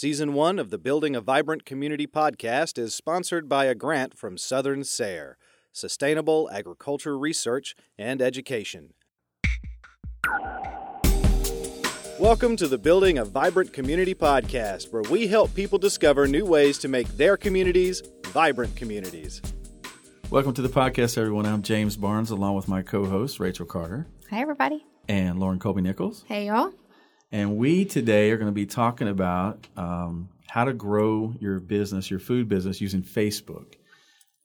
Season 1 of the Building a Vibrant Community podcast is sponsored by a grant from Southern SARE, Sustainable Agriculture Research and Education. Welcome to the Building a Vibrant Community podcast, where we help people discover new ways to make their communities vibrant communities. Welcome to the podcast, everyone. I'm James Barnes, along with my co host, Rachel Carter. Hi, everybody. And Lauren Colby Nichols. Hey, y'all. And we today are going to be talking about um, how to grow your business, your food business, using Facebook.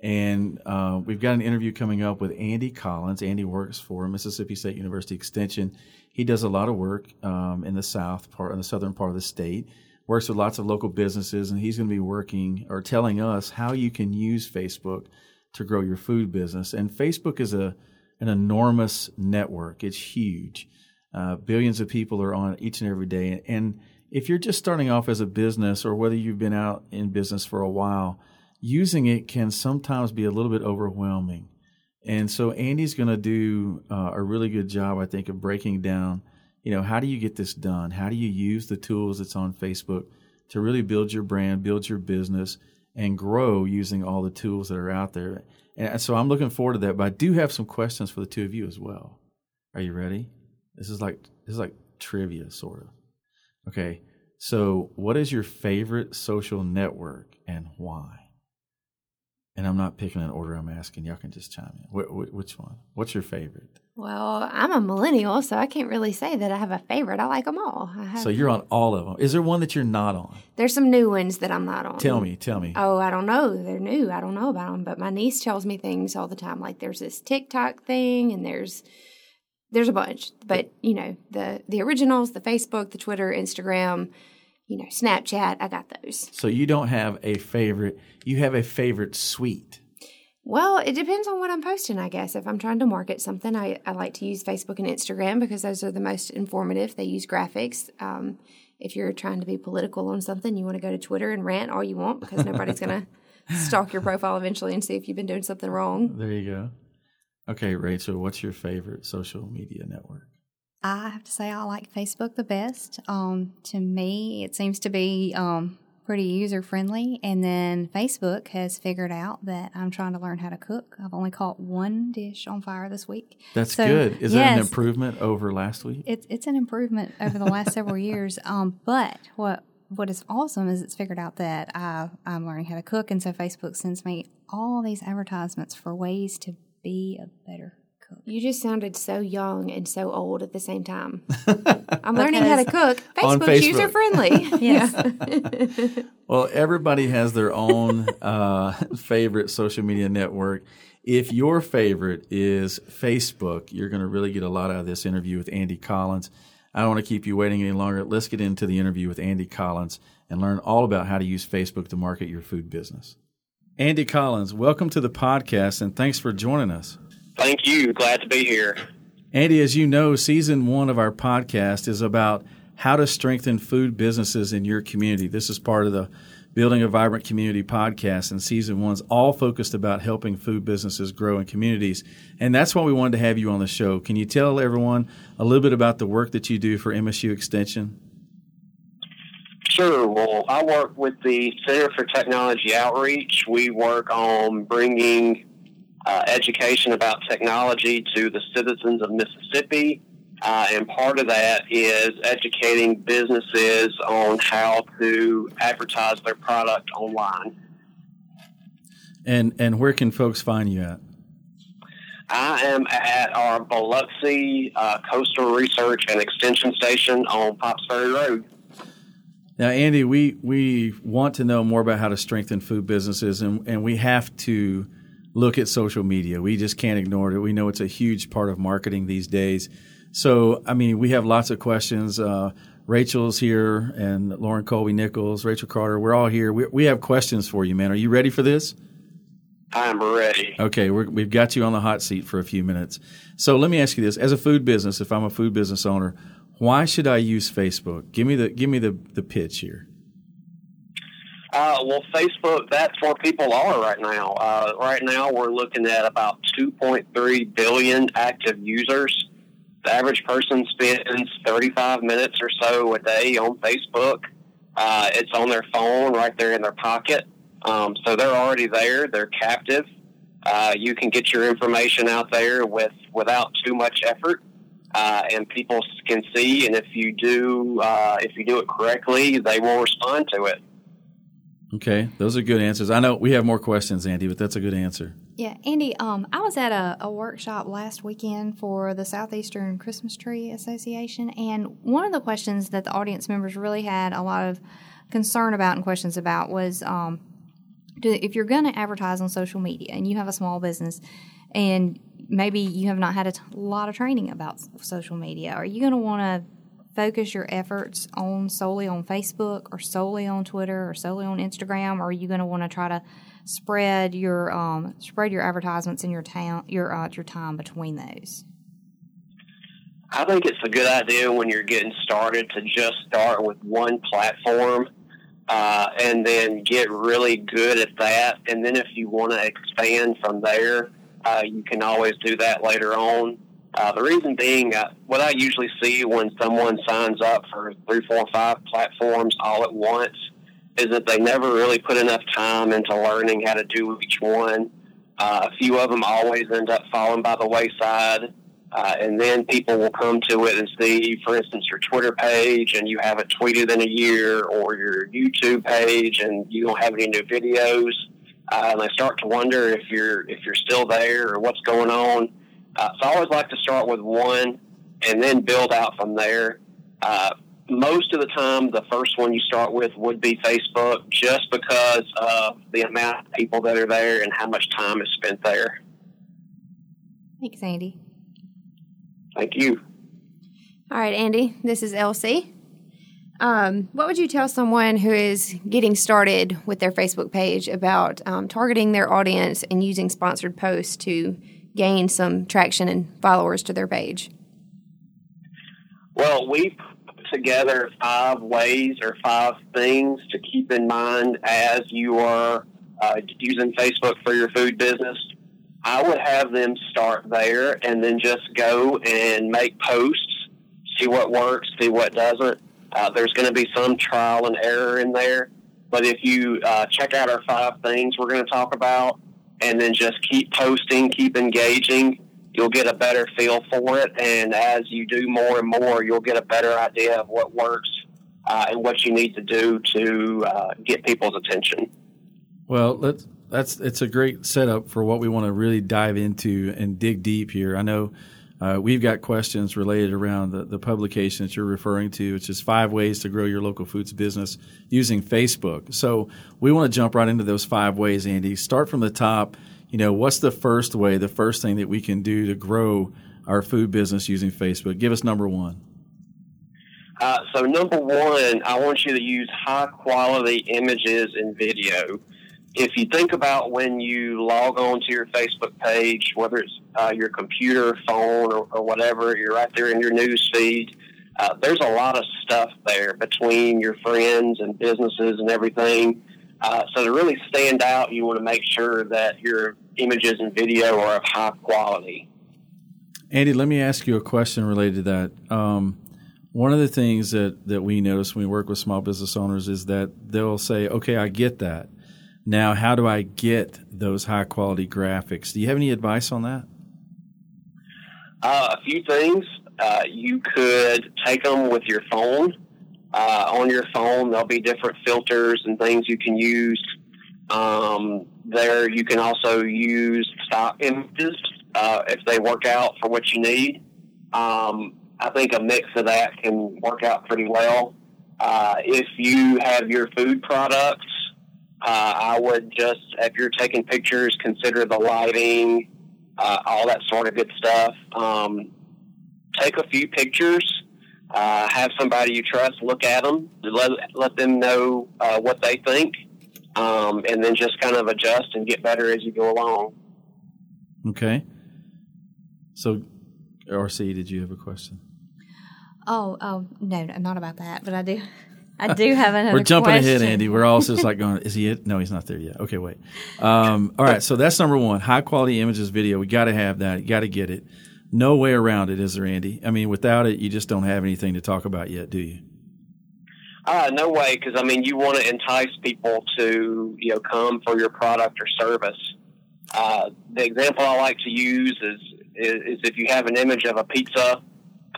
And uh, we've got an interview coming up with Andy Collins. Andy works for Mississippi State University Extension. He does a lot of work um, in the south part, in the southern part of the state. Works with lots of local businesses, and he's going to be working or telling us how you can use Facebook to grow your food business. And Facebook is a an enormous network. It's huge. Uh, billions of people are on each and every day. And if you're just starting off as a business or whether you've been out in business for a while, using it can sometimes be a little bit overwhelming. And so Andy's going to do uh, a really good job, I think, of breaking down, you know, how do you get this done? How do you use the tools that's on Facebook to really build your brand, build your business, and grow using all the tools that are out there? And so I'm looking forward to that. But I do have some questions for the two of you as well. Are you ready? This is like this is like trivia, sort of. Okay, so what is your favorite social network and why? And I'm not picking an order. I'm asking. Y'all can just chime in. Wh- wh- which one? What's your favorite? Well, I'm a millennial, so I can't really say that I have a favorite. I like them all. Have, so you're on all of them. Is there one that you're not on? There's some new ones that I'm not on. Tell me. Tell me. Oh, I don't know. They're new. I don't know about them. But my niece tells me things all the time. Like there's this TikTok thing, and there's there's a bunch, but you know the the originals, the Facebook, the Twitter, Instagram, you know Snapchat. I got those. So you don't have a favorite. You have a favorite suite. Well, it depends on what I'm posting, I guess. If I'm trying to market something, I, I like to use Facebook and Instagram because those are the most informative. They use graphics. Um, if you're trying to be political on something, you want to go to Twitter and rant all you want because nobody's going to stalk your profile eventually and see if you've been doing something wrong. There you go. Okay, Rachel, what's your favorite social media network? I have to say I like Facebook the best. Um, to me, it seems to be um, pretty user friendly. And then Facebook has figured out that I'm trying to learn how to cook. I've only caught one dish on fire this week. That's so, good. Is yes, that an improvement over last week? It's it's an improvement over the last several years. Um, but what what is awesome is it's figured out that I, I'm learning how to cook, and so Facebook sends me all these advertisements for ways to be a better cook. You just sounded so young and so old at the same time. I'm learning how to cook. Facebook's Facebook. user friendly. yes. well, everybody has their own uh, favorite social media network. If your favorite is Facebook, you're going to really get a lot out of this interview with Andy Collins. I don't want to keep you waiting any longer. Let's get into the interview with Andy Collins and learn all about how to use Facebook to market your food business. Andy Collins, welcome to the podcast and thanks for joining us. Thank you. Glad to be here. Andy, as you know, season one of our podcast is about how to strengthen food businesses in your community. This is part of the Building a Vibrant Community podcast, and season one's all focused about helping food businesses grow in communities. And that's why we wanted to have you on the show. Can you tell everyone a little bit about the work that you do for MSU Extension? Sure. Well, I work with the Center for Technology Outreach. We work on bringing uh, education about technology to the citizens of Mississippi. Uh, and part of that is educating businesses on how to advertise their product online. And and where can folks find you at? I am at our Biloxi uh, Coastal Research and Extension Station on Pops Ferry Road. Now, Andy, we, we want to know more about how to strengthen food businesses, and, and we have to look at social media. We just can't ignore it. We know it's a huge part of marketing these days. So, I mean, we have lots of questions. Uh, Rachel's here, and Lauren Colby Nichols, Rachel Carter. We're all here. We, we have questions for you, man. Are you ready for this? I'm ready. Okay, we have got you on the hot seat for a few minutes. So let me ask you this: As a food business, if I'm a food business owner, why should I use Facebook? Give me the give me the, the pitch here. Uh, well, Facebook, that's where people are right now. Uh, right now, we're looking at about 2.3 billion active users. The average person spends 35 minutes or so a day on Facebook. Uh, it's on their phone right there in their pocket. Um, so they're already there. They're captive. Uh, you can get your information out there with without too much effort, uh, and people can see. And if you do, uh, if you do it correctly, they will respond to it. Okay, those are good answers. I know we have more questions, Andy, but that's a good answer. Yeah, Andy, um, I was at a, a workshop last weekend for the Southeastern Christmas Tree Association, and one of the questions that the audience members really had a lot of concern about and questions about was um, do, if you're going to advertise on social media and you have a small business and maybe you have not had a t- lot of training about social media, are you going to want to focus your efforts on solely on Facebook or solely on Twitter or solely on Instagram, or are you going to want to try to spread your um, spread your advertisements in your town your uh, your time between those? I think it's a good idea when you're getting started to just start with one platform uh, and then get really good at that. And then if you want to expand from there, uh, you can always do that later on. Uh, the reason being, uh, what I usually see when someone signs up for three, four, five platforms all at once is that they never really put enough time into learning how to do each one. Uh, a few of them always end up falling by the wayside. Uh, and then people will come to it and see, for instance, your Twitter page and you haven't tweeted in a year, or your YouTube page and you don't have any new videos. Uh, and they start to wonder if you're if you're still there or what's going on. Uh, so I always like to start with one and then build out from there. Uh, most of the time, the first one you start with would be Facebook, just because of the amount of people that are there and how much time is spent there. Thanks, Andy. Thank you. All right, Andy, this is LC. Um, what would you tell someone who is getting started with their Facebook page about um, targeting their audience and using sponsored posts to gain some traction and followers to their page? Well, we put together five ways or five things to keep in mind as you are uh, using Facebook for your food business. I would have them start there and then just go and make posts, see what works, see what doesn't. Uh, there's going to be some trial and error in there. But if you uh, check out our five things we're going to talk about and then just keep posting, keep engaging, you'll get a better feel for it. And as you do more and more, you'll get a better idea of what works uh, and what you need to do to uh, get people's attention. Well, let's that's it's a great setup for what we want to really dive into and dig deep here. I know uh, we've got questions related around the, the publication that you're referring to, which is five ways to grow your local foods business using Facebook. So we want to jump right into those five ways, Andy. Start from the top. You know, what's the first way, the first thing that we can do to grow our food business using Facebook? Give us number one. Uh, so number one, I want you to use high quality images and video if you think about when you log on to your Facebook page, whether it's uh, your computer, phone, or, or, whatever, you're right there in your news feed. Uh, there's a lot of stuff there between your friends and businesses and everything. Uh, so to really stand out, you want to make sure that your images and video are of high quality. Andy, let me ask you a question related to that. Um, one of the things that, that we notice when we work with small business owners is that they'll say, okay, I get that now, how do I get those high quality graphics? Do you have any advice on that? Uh, a few things. Uh, you could take them with your phone. Uh, on your phone, there'll be different filters and things you can use. Um, there, you can also use stock images uh, if they work out for what you need. Um, I think a mix of that can work out pretty well. Uh, if you have your food products uh, I would just, if you're taking pictures, consider the lighting, uh, all that sort of good stuff. Um, take a few pictures. Uh, have somebody you trust look at them. Let let them know uh, what they think, um, and then just kind of adjust and get better as you go along. Okay. So, RC, did you have a question? Oh, oh no, not about that, but I do. I do have another. We're jumping question. ahead, Andy. We're all just like going, "Is he it? No, he's not there yet." Okay, wait. Um, all right, so that's number one: high quality images, video. We got to have that. You got to get it. No way around it, is there, Andy? I mean, without it, you just don't have anything to talk about yet, do you? Uh, no way, because I mean, you want to entice people to you know come for your product or service. Uh, the example I like to use is, is, is if you have an image of a pizza,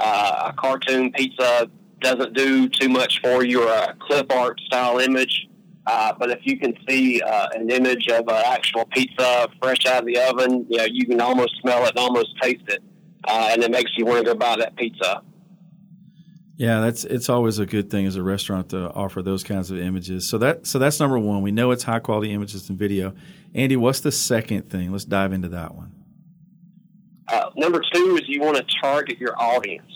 uh, a cartoon pizza doesn't do too much for you, or a clip art style image. Uh, but if you can see uh, an image of an actual pizza fresh out of the oven, you know you can almost smell it and almost taste it, uh, and it makes you want to go buy that pizza. Yeah, that's it's always a good thing as a restaurant to offer those kinds of images. So that so that's number one. We know it's high quality images and video. Andy, what's the second thing? Let's dive into that one. Uh, number two is you want to target your audience,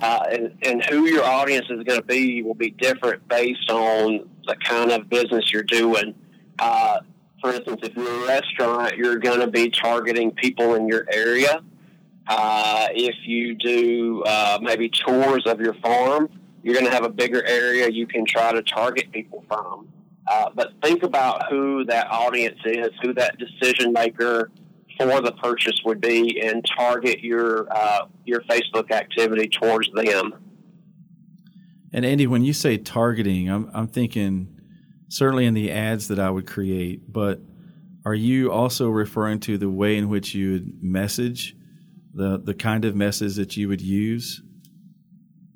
uh, and and who your audience is going to be will be different based on the kind of business you're doing. Uh, for instance, if you're a restaurant, you're going to be targeting people in your area uh, if you do uh, maybe tours of your farm, you're going to have a bigger area you can try to target people from. Uh, but think about who that audience is, who that decision maker for the purchase would be, and target your uh, your Facebook activity towards them. And Andy, when you say targeting, I'm I'm thinking certainly in the ads that I would create, but are you also referring to the way in which you would message the the kind of message that you would use?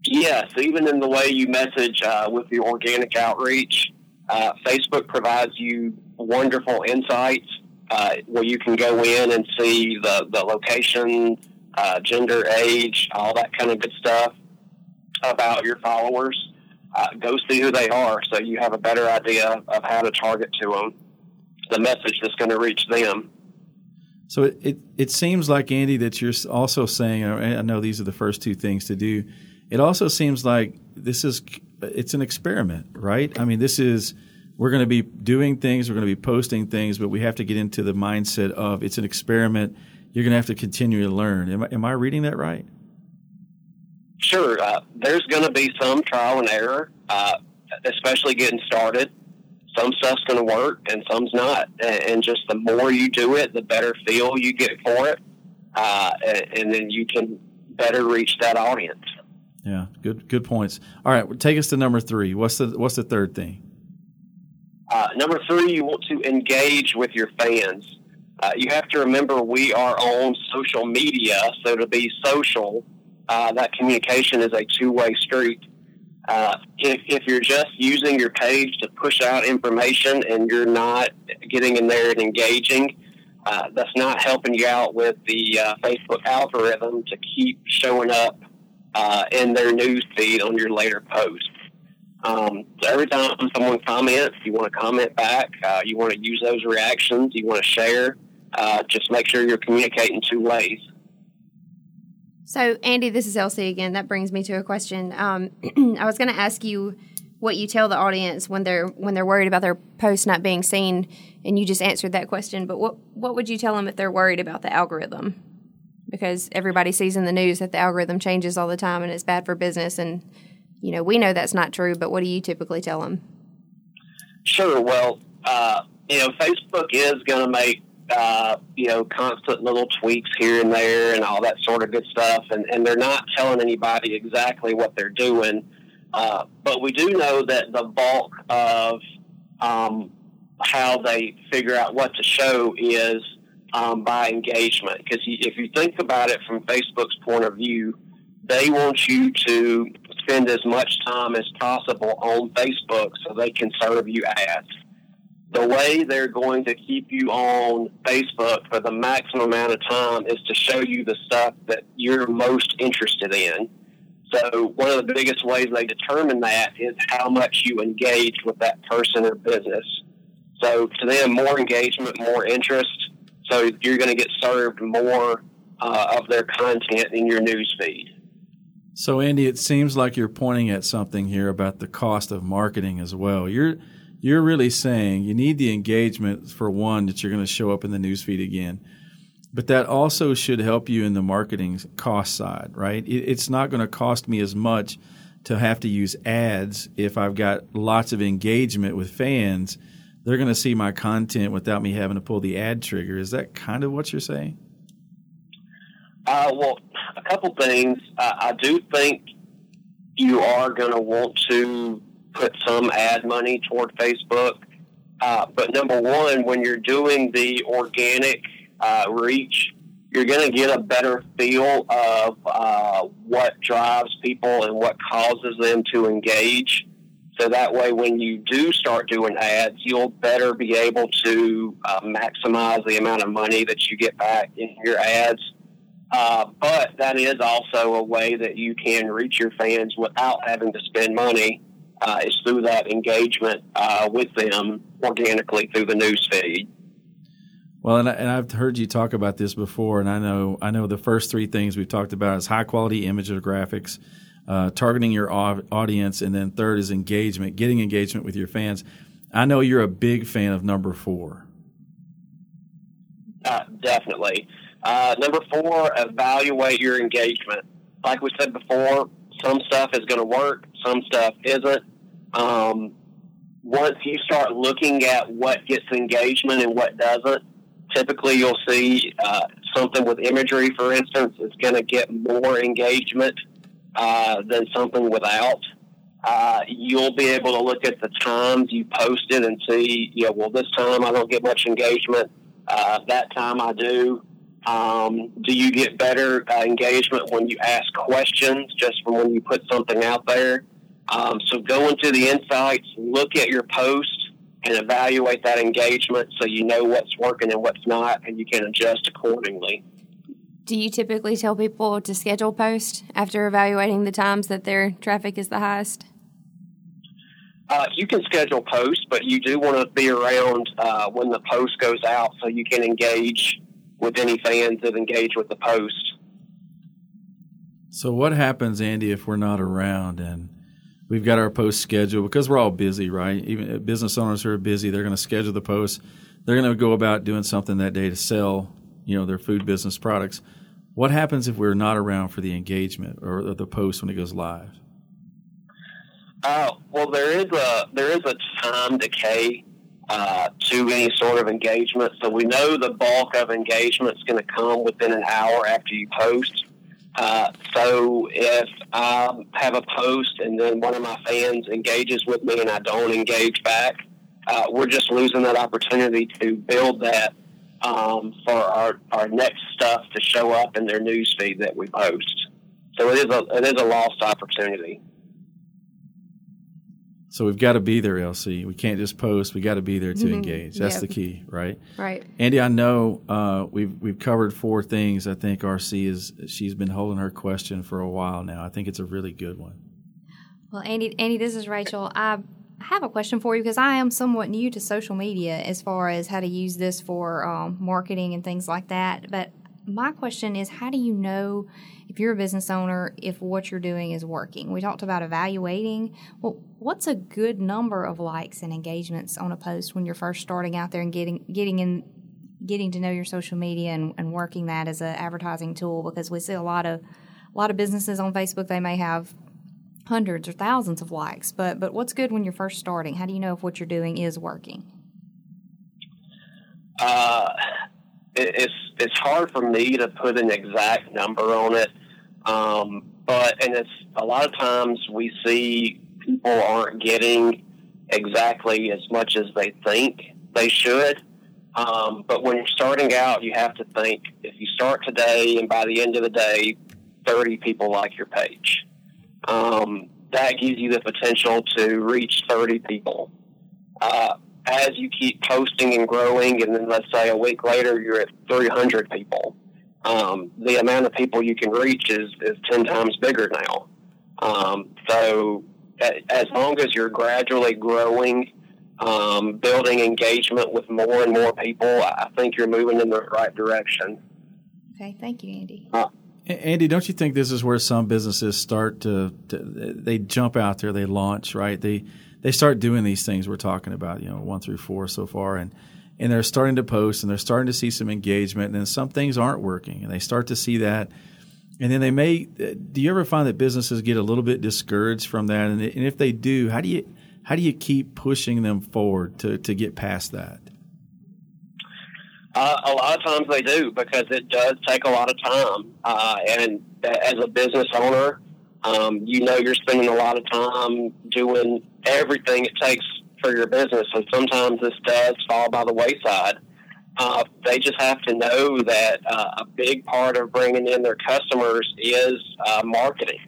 Yes, even in the way you message uh, with the organic outreach, uh, Facebook provides you wonderful insights uh, where you can go in and see the, the location, uh, gender, age, all that kind of good stuff about your followers. Uh, go see who they are so you have a better idea of how to target to them, the message that's going to reach them. So it, it, it seems like Andy that you're also saying. I know these are the first two things to do. It also seems like this is it's an experiment, right? I mean, this is we're going to be doing things, we're going to be posting things, but we have to get into the mindset of it's an experiment. You're going to have to continue to learn. Am I, am I reading that right? Sure. Uh, there's going to be some trial and error, uh, especially getting started some stuff's going to work and some's not. And just the more you do it, the better feel you get for it, uh, and then you can better reach that audience. Yeah, good good points. All right, take us to number three. What's the what's the third thing? Uh, number three, you want to engage with your fans. Uh, you have to remember we are on social media, so to be social, uh, that communication is a two way street. Uh, if, if you're just using your page to push out information and you're not getting in there and engaging, uh, that's not helping you out with the uh, Facebook algorithm to keep showing up in their news feed on your later posts. Um, so every time someone comments, you want to comment back. Uh, you want to use those reactions. You want to share. Uh, just make sure you're communicating two ways. So, Andy, this is LC again. That brings me to a question. Um, I was going to ask you what you tell the audience when they're when they're worried about their post not being seen, and you just answered that question. But what what would you tell them if they're worried about the algorithm? Because everybody sees in the news that the algorithm changes all the time and it's bad for business, and you know we know that's not true. But what do you typically tell them? Sure. Well, uh, you know, Facebook is going to make uh, you know, constant little tweaks here and there and all that sort of good stuff. And, and they're not telling anybody exactly what they're doing. Uh, but we do know that the bulk of um, how they figure out what to show is um, by engagement. Because if you think about it from Facebook's point of view, they want you to spend as much time as possible on Facebook so they can serve you ads the way they're going to keep you on Facebook for the maximum amount of time is to show you the stuff that you're most interested in. So one of the biggest ways they determine that is how much you engage with that person or business. So to them, more engagement, more interest. So you're going to get served more uh, of their content in your news feed. So Andy, it seems like you're pointing at something here about the cost of marketing as well. You're you're really saying you need the engagement for one that you're going to show up in the newsfeed again but that also should help you in the marketing cost side right? It's not going to cost me as much to have to use ads if i've got lots of engagement with fans. They're going to see my content without me having to pull the ad trigger. Is that kind of what you're saying? Uh, well couple things i do think you are going to want to put some ad money toward Facebook. Uh, but number one, when you're doing the organic uh, reach, you're going to get a better feel of uh, what drives people and what causes them to engage. So that way, when you do start doing ads, you'll better be able to uh, maximize the amount of money that you get back in your ads. Uh, but that is also a way that you can reach your fans without having to spend money. Uh, is through that engagement uh, with them organically through the news feed. Well, and, I, and I've heard you talk about this before, and I know I know the first three things we've talked about is high quality image or graphics, uh, targeting your audience, and then third is engagement, getting engagement with your fans. I know you're a big fan of number four. Uh, definitely. Uh, number four, evaluate your engagement. Like we said before, some stuff is going to work, some stuff isn't. Um, once you start looking at what gets engagement and what doesn't, typically you'll see uh, something with imagery, for instance, is going to get more engagement uh, than something without. Uh, you'll be able to look at the times you posted and see, you know, well, this time I don't get much engagement. Uh, that time I do. Um, do you get better uh, engagement when you ask questions just from when you put something out there? Um, so go into the insights, look at your post, and evaluate that engagement so you know what's working and what's not, and you can adjust accordingly. Do you typically tell people to schedule posts after evaluating the times that their traffic is the highest? Uh, you can schedule posts, but you do want to be around uh, when the post goes out so you can engage with any fans that engage with the post. So, what happens, Andy, if we're not around and we've got our post schedule because we're all busy, right? Even business owners who are busy, they're going to schedule the post. They're going to go about doing something that day to sell, you know, their food business products. What happens if we're not around for the engagement or the post when it goes live? Uh, well, there is a there is a time decay uh, to any sort of engagement. So we know the bulk of engagement is going to come within an hour after you post. Uh, so if I have a post and then one of my fans engages with me and I don't engage back, uh, we're just losing that opportunity to build that um, for our, our next stuff to show up in their news feed that we post. So it is a it is a lost opportunity. So we've got to be there, LC. We can't just post. We got to be there to mm-hmm. engage. That's yep. the key, right? Right. Andy, I know uh, we've we've covered four things. I think RC is she's been holding her question for a while now. I think it's a really good one. Well, Andy, Andy, this is Rachel. I have a question for you because I am somewhat new to social media as far as how to use this for um, marketing and things like that. But my question is, how do you know? if you're a business owner, if what you're doing is working. We talked about evaluating. Well, what's a good number of likes and engagements on a post when you're first starting out there and getting getting in getting to know your social media and, and working that as an advertising tool? Because we see a lot of a lot of businesses on Facebook they may have hundreds or thousands of likes but but what's good when you're first starting? How do you know if what you're doing is working? Uh, it's it's hard for me to put an exact number on it. Um, but and it's a lot of times we see people aren't getting exactly as much as they think they should. Um, but when you're starting out, you have to think if you start today and by the end of the day, 30 people like your page. Um, that gives you the potential to reach 30 people. Uh, as you keep posting and growing, and then let's say a week later you're at 300 people, um, the amount of people you can reach is, is 10 times bigger now. Um, so as long as you're gradually growing, um, building engagement with more and more people, I think you're moving in the right direction. Okay, thank you, Andy. Uh, Andy, don't you think this is where some businesses start to, to, they jump out there, they launch, right? They they start doing these things we're talking about, you know, one through four so far, and and they're starting to post and they're starting to see some engagement, and then some things aren't working, and they start to see that, and then they may. Do you ever find that businesses get a little bit discouraged from that, and, if they do, how do you how do you keep pushing them forward to to get past that? Uh, a lot of times they do because it does take a lot of time. Uh, and as a business owner, Um, you know you're spending a lot of time doing everything it takes for your business, and sometimes this does fall by the wayside. Uh, they just have to know that uh, a big part of bringing in their customers is uh, marketing.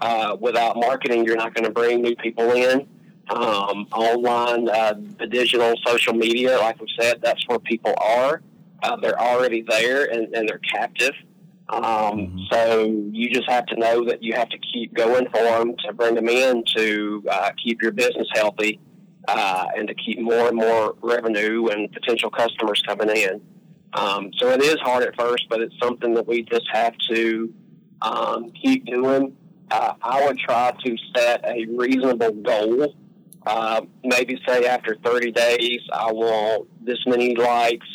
Uh, without marketing, you're not going to bring new people in. Um, online, uh, the digital social media, like we said, that's where people are. Uh, they're already there and, and they're captive. Um, mm-hmm. So you just have to know that you have to keep going for them to bring them in to uh, keep your business healthy uh, and to keep more and more revenue and potential customers coming in. Um, so it is hard at first, but it's something that we just have to um, keep doing. Uh, I would try to set a reasonable goal. Uh, maybe say after 30 days, I want this many likes.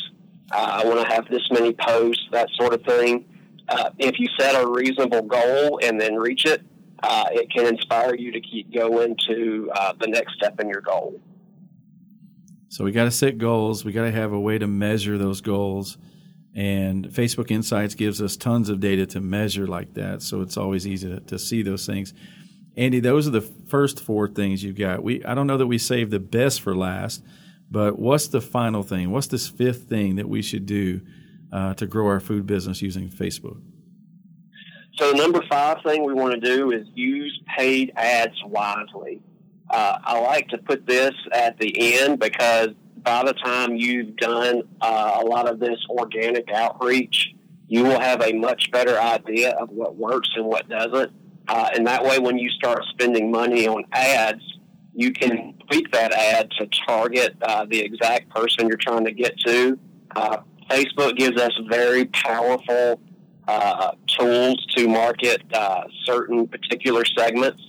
Uh, I want to have this many posts, that sort of thing. Uh, if you set a reasonable goal and then reach it, uh, it can inspire you to keep going to uh, the next step in your goal. So we got to set goals. We got to have a way to measure those goals. And Facebook Insights gives us tons of data to measure like that. So it's always easy to, to see those things. Andy, those are the first four things you've got. We I don't know that we saved the best for last, but what's the final thing? What's this fifth thing that we should do uh, to grow our food business using Facebook? So the number five thing we want to do is use paid ads wisely. Uh, I like to put this at the end because by the time you've done uh, a lot of this organic outreach, you will have a much better idea of what works and what doesn't. Uh, and that way, when you start spending money on ads, you can tweak that ad to target uh, the exact person you're trying to get to. Uh, Facebook gives us very powerful uh, tools to market uh, certain particular segments.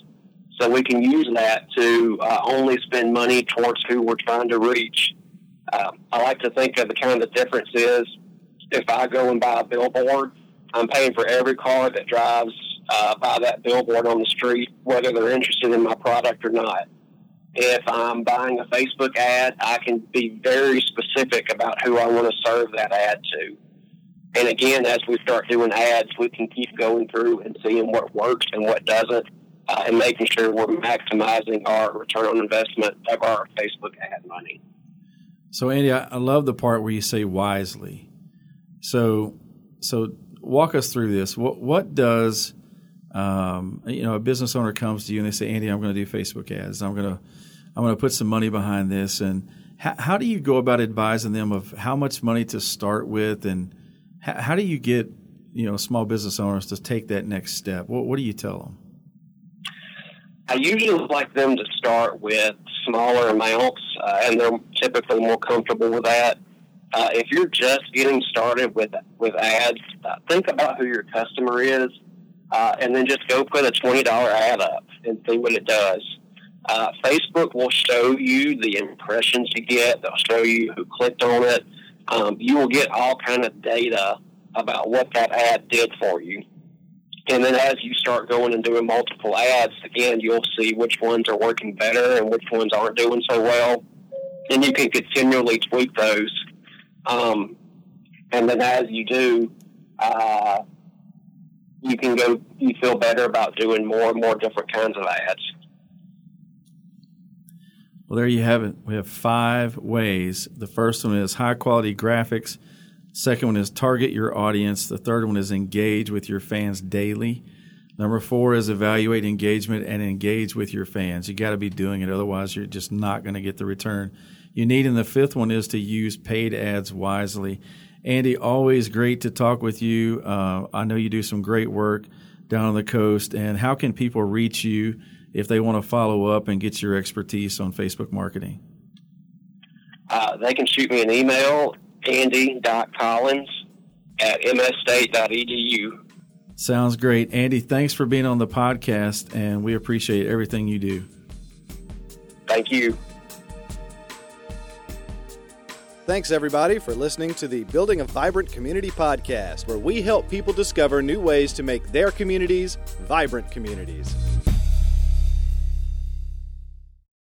So we can use that to uh, only spend money towards who we're trying to reach. Uh, I like to think of the kind of difference is if I go and buy a billboard, I'm paying for every car that drives uh, by that billboard on the street, whether they're interested in my product or not. If I'm buying a Facebook ad, I can be very specific about who I want to serve that ad to. And again, as we start doing ads, we can keep going through and seeing what works and what doesn't, uh, and making sure we're maximizing our return on investment of our Facebook ad money. So, Andy, I love the part where you say wisely. So, so walk us through this. What what does um, you know a business owner comes to you and they say, Andy, I'm going to do Facebook ads. I'm going to I'm going to put some money behind this. And how, how do you go about advising them of how much money to start with and how, do you get you know small business owners to take that next step? What, what do you tell them? I usually like them to start with smaller amounts, uh, and they're typically more comfortable with that. Uh, if you're just getting started with with ads, uh, think about who your customer is, uh, and then just go put a twenty dollar ad up and see what it does. Uh, Facebook will show you the impressions you get. They'll show you who clicked on it, um, you will get all kind of data about what that ad did for you. And then as you start going and doing multiple ads, again, you'll see which ones are working better and which ones aren't doing so well. And you can continually tweak those. Um, and then as you do, uh, you can go, you feel better about doing more and more different kinds of ads. Well, there you have it. We have five ways. The first one is high quality graphics. Second one is target your audience. The third one is engage with your fans daily. Number four is evaluate engagement and engage with your fans. You got to be doing it, otherwise you're just not going to get the return you need. And the fifth one is to use paid ads wisely. Andy, always great to talk with you. Uh, I know you do some great work down on the coast. And how can people reach you? If they want to follow up and get your expertise on Facebook marketing? Uh, they can shoot me an email, andy.collins at msstate.edu. Sounds great. Andy, thanks for being on the podcast, and we appreciate everything you do. Thank you. Thanks, everybody, for listening to the Building a Vibrant Community podcast, where we help people discover new ways to make their communities vibrant communities.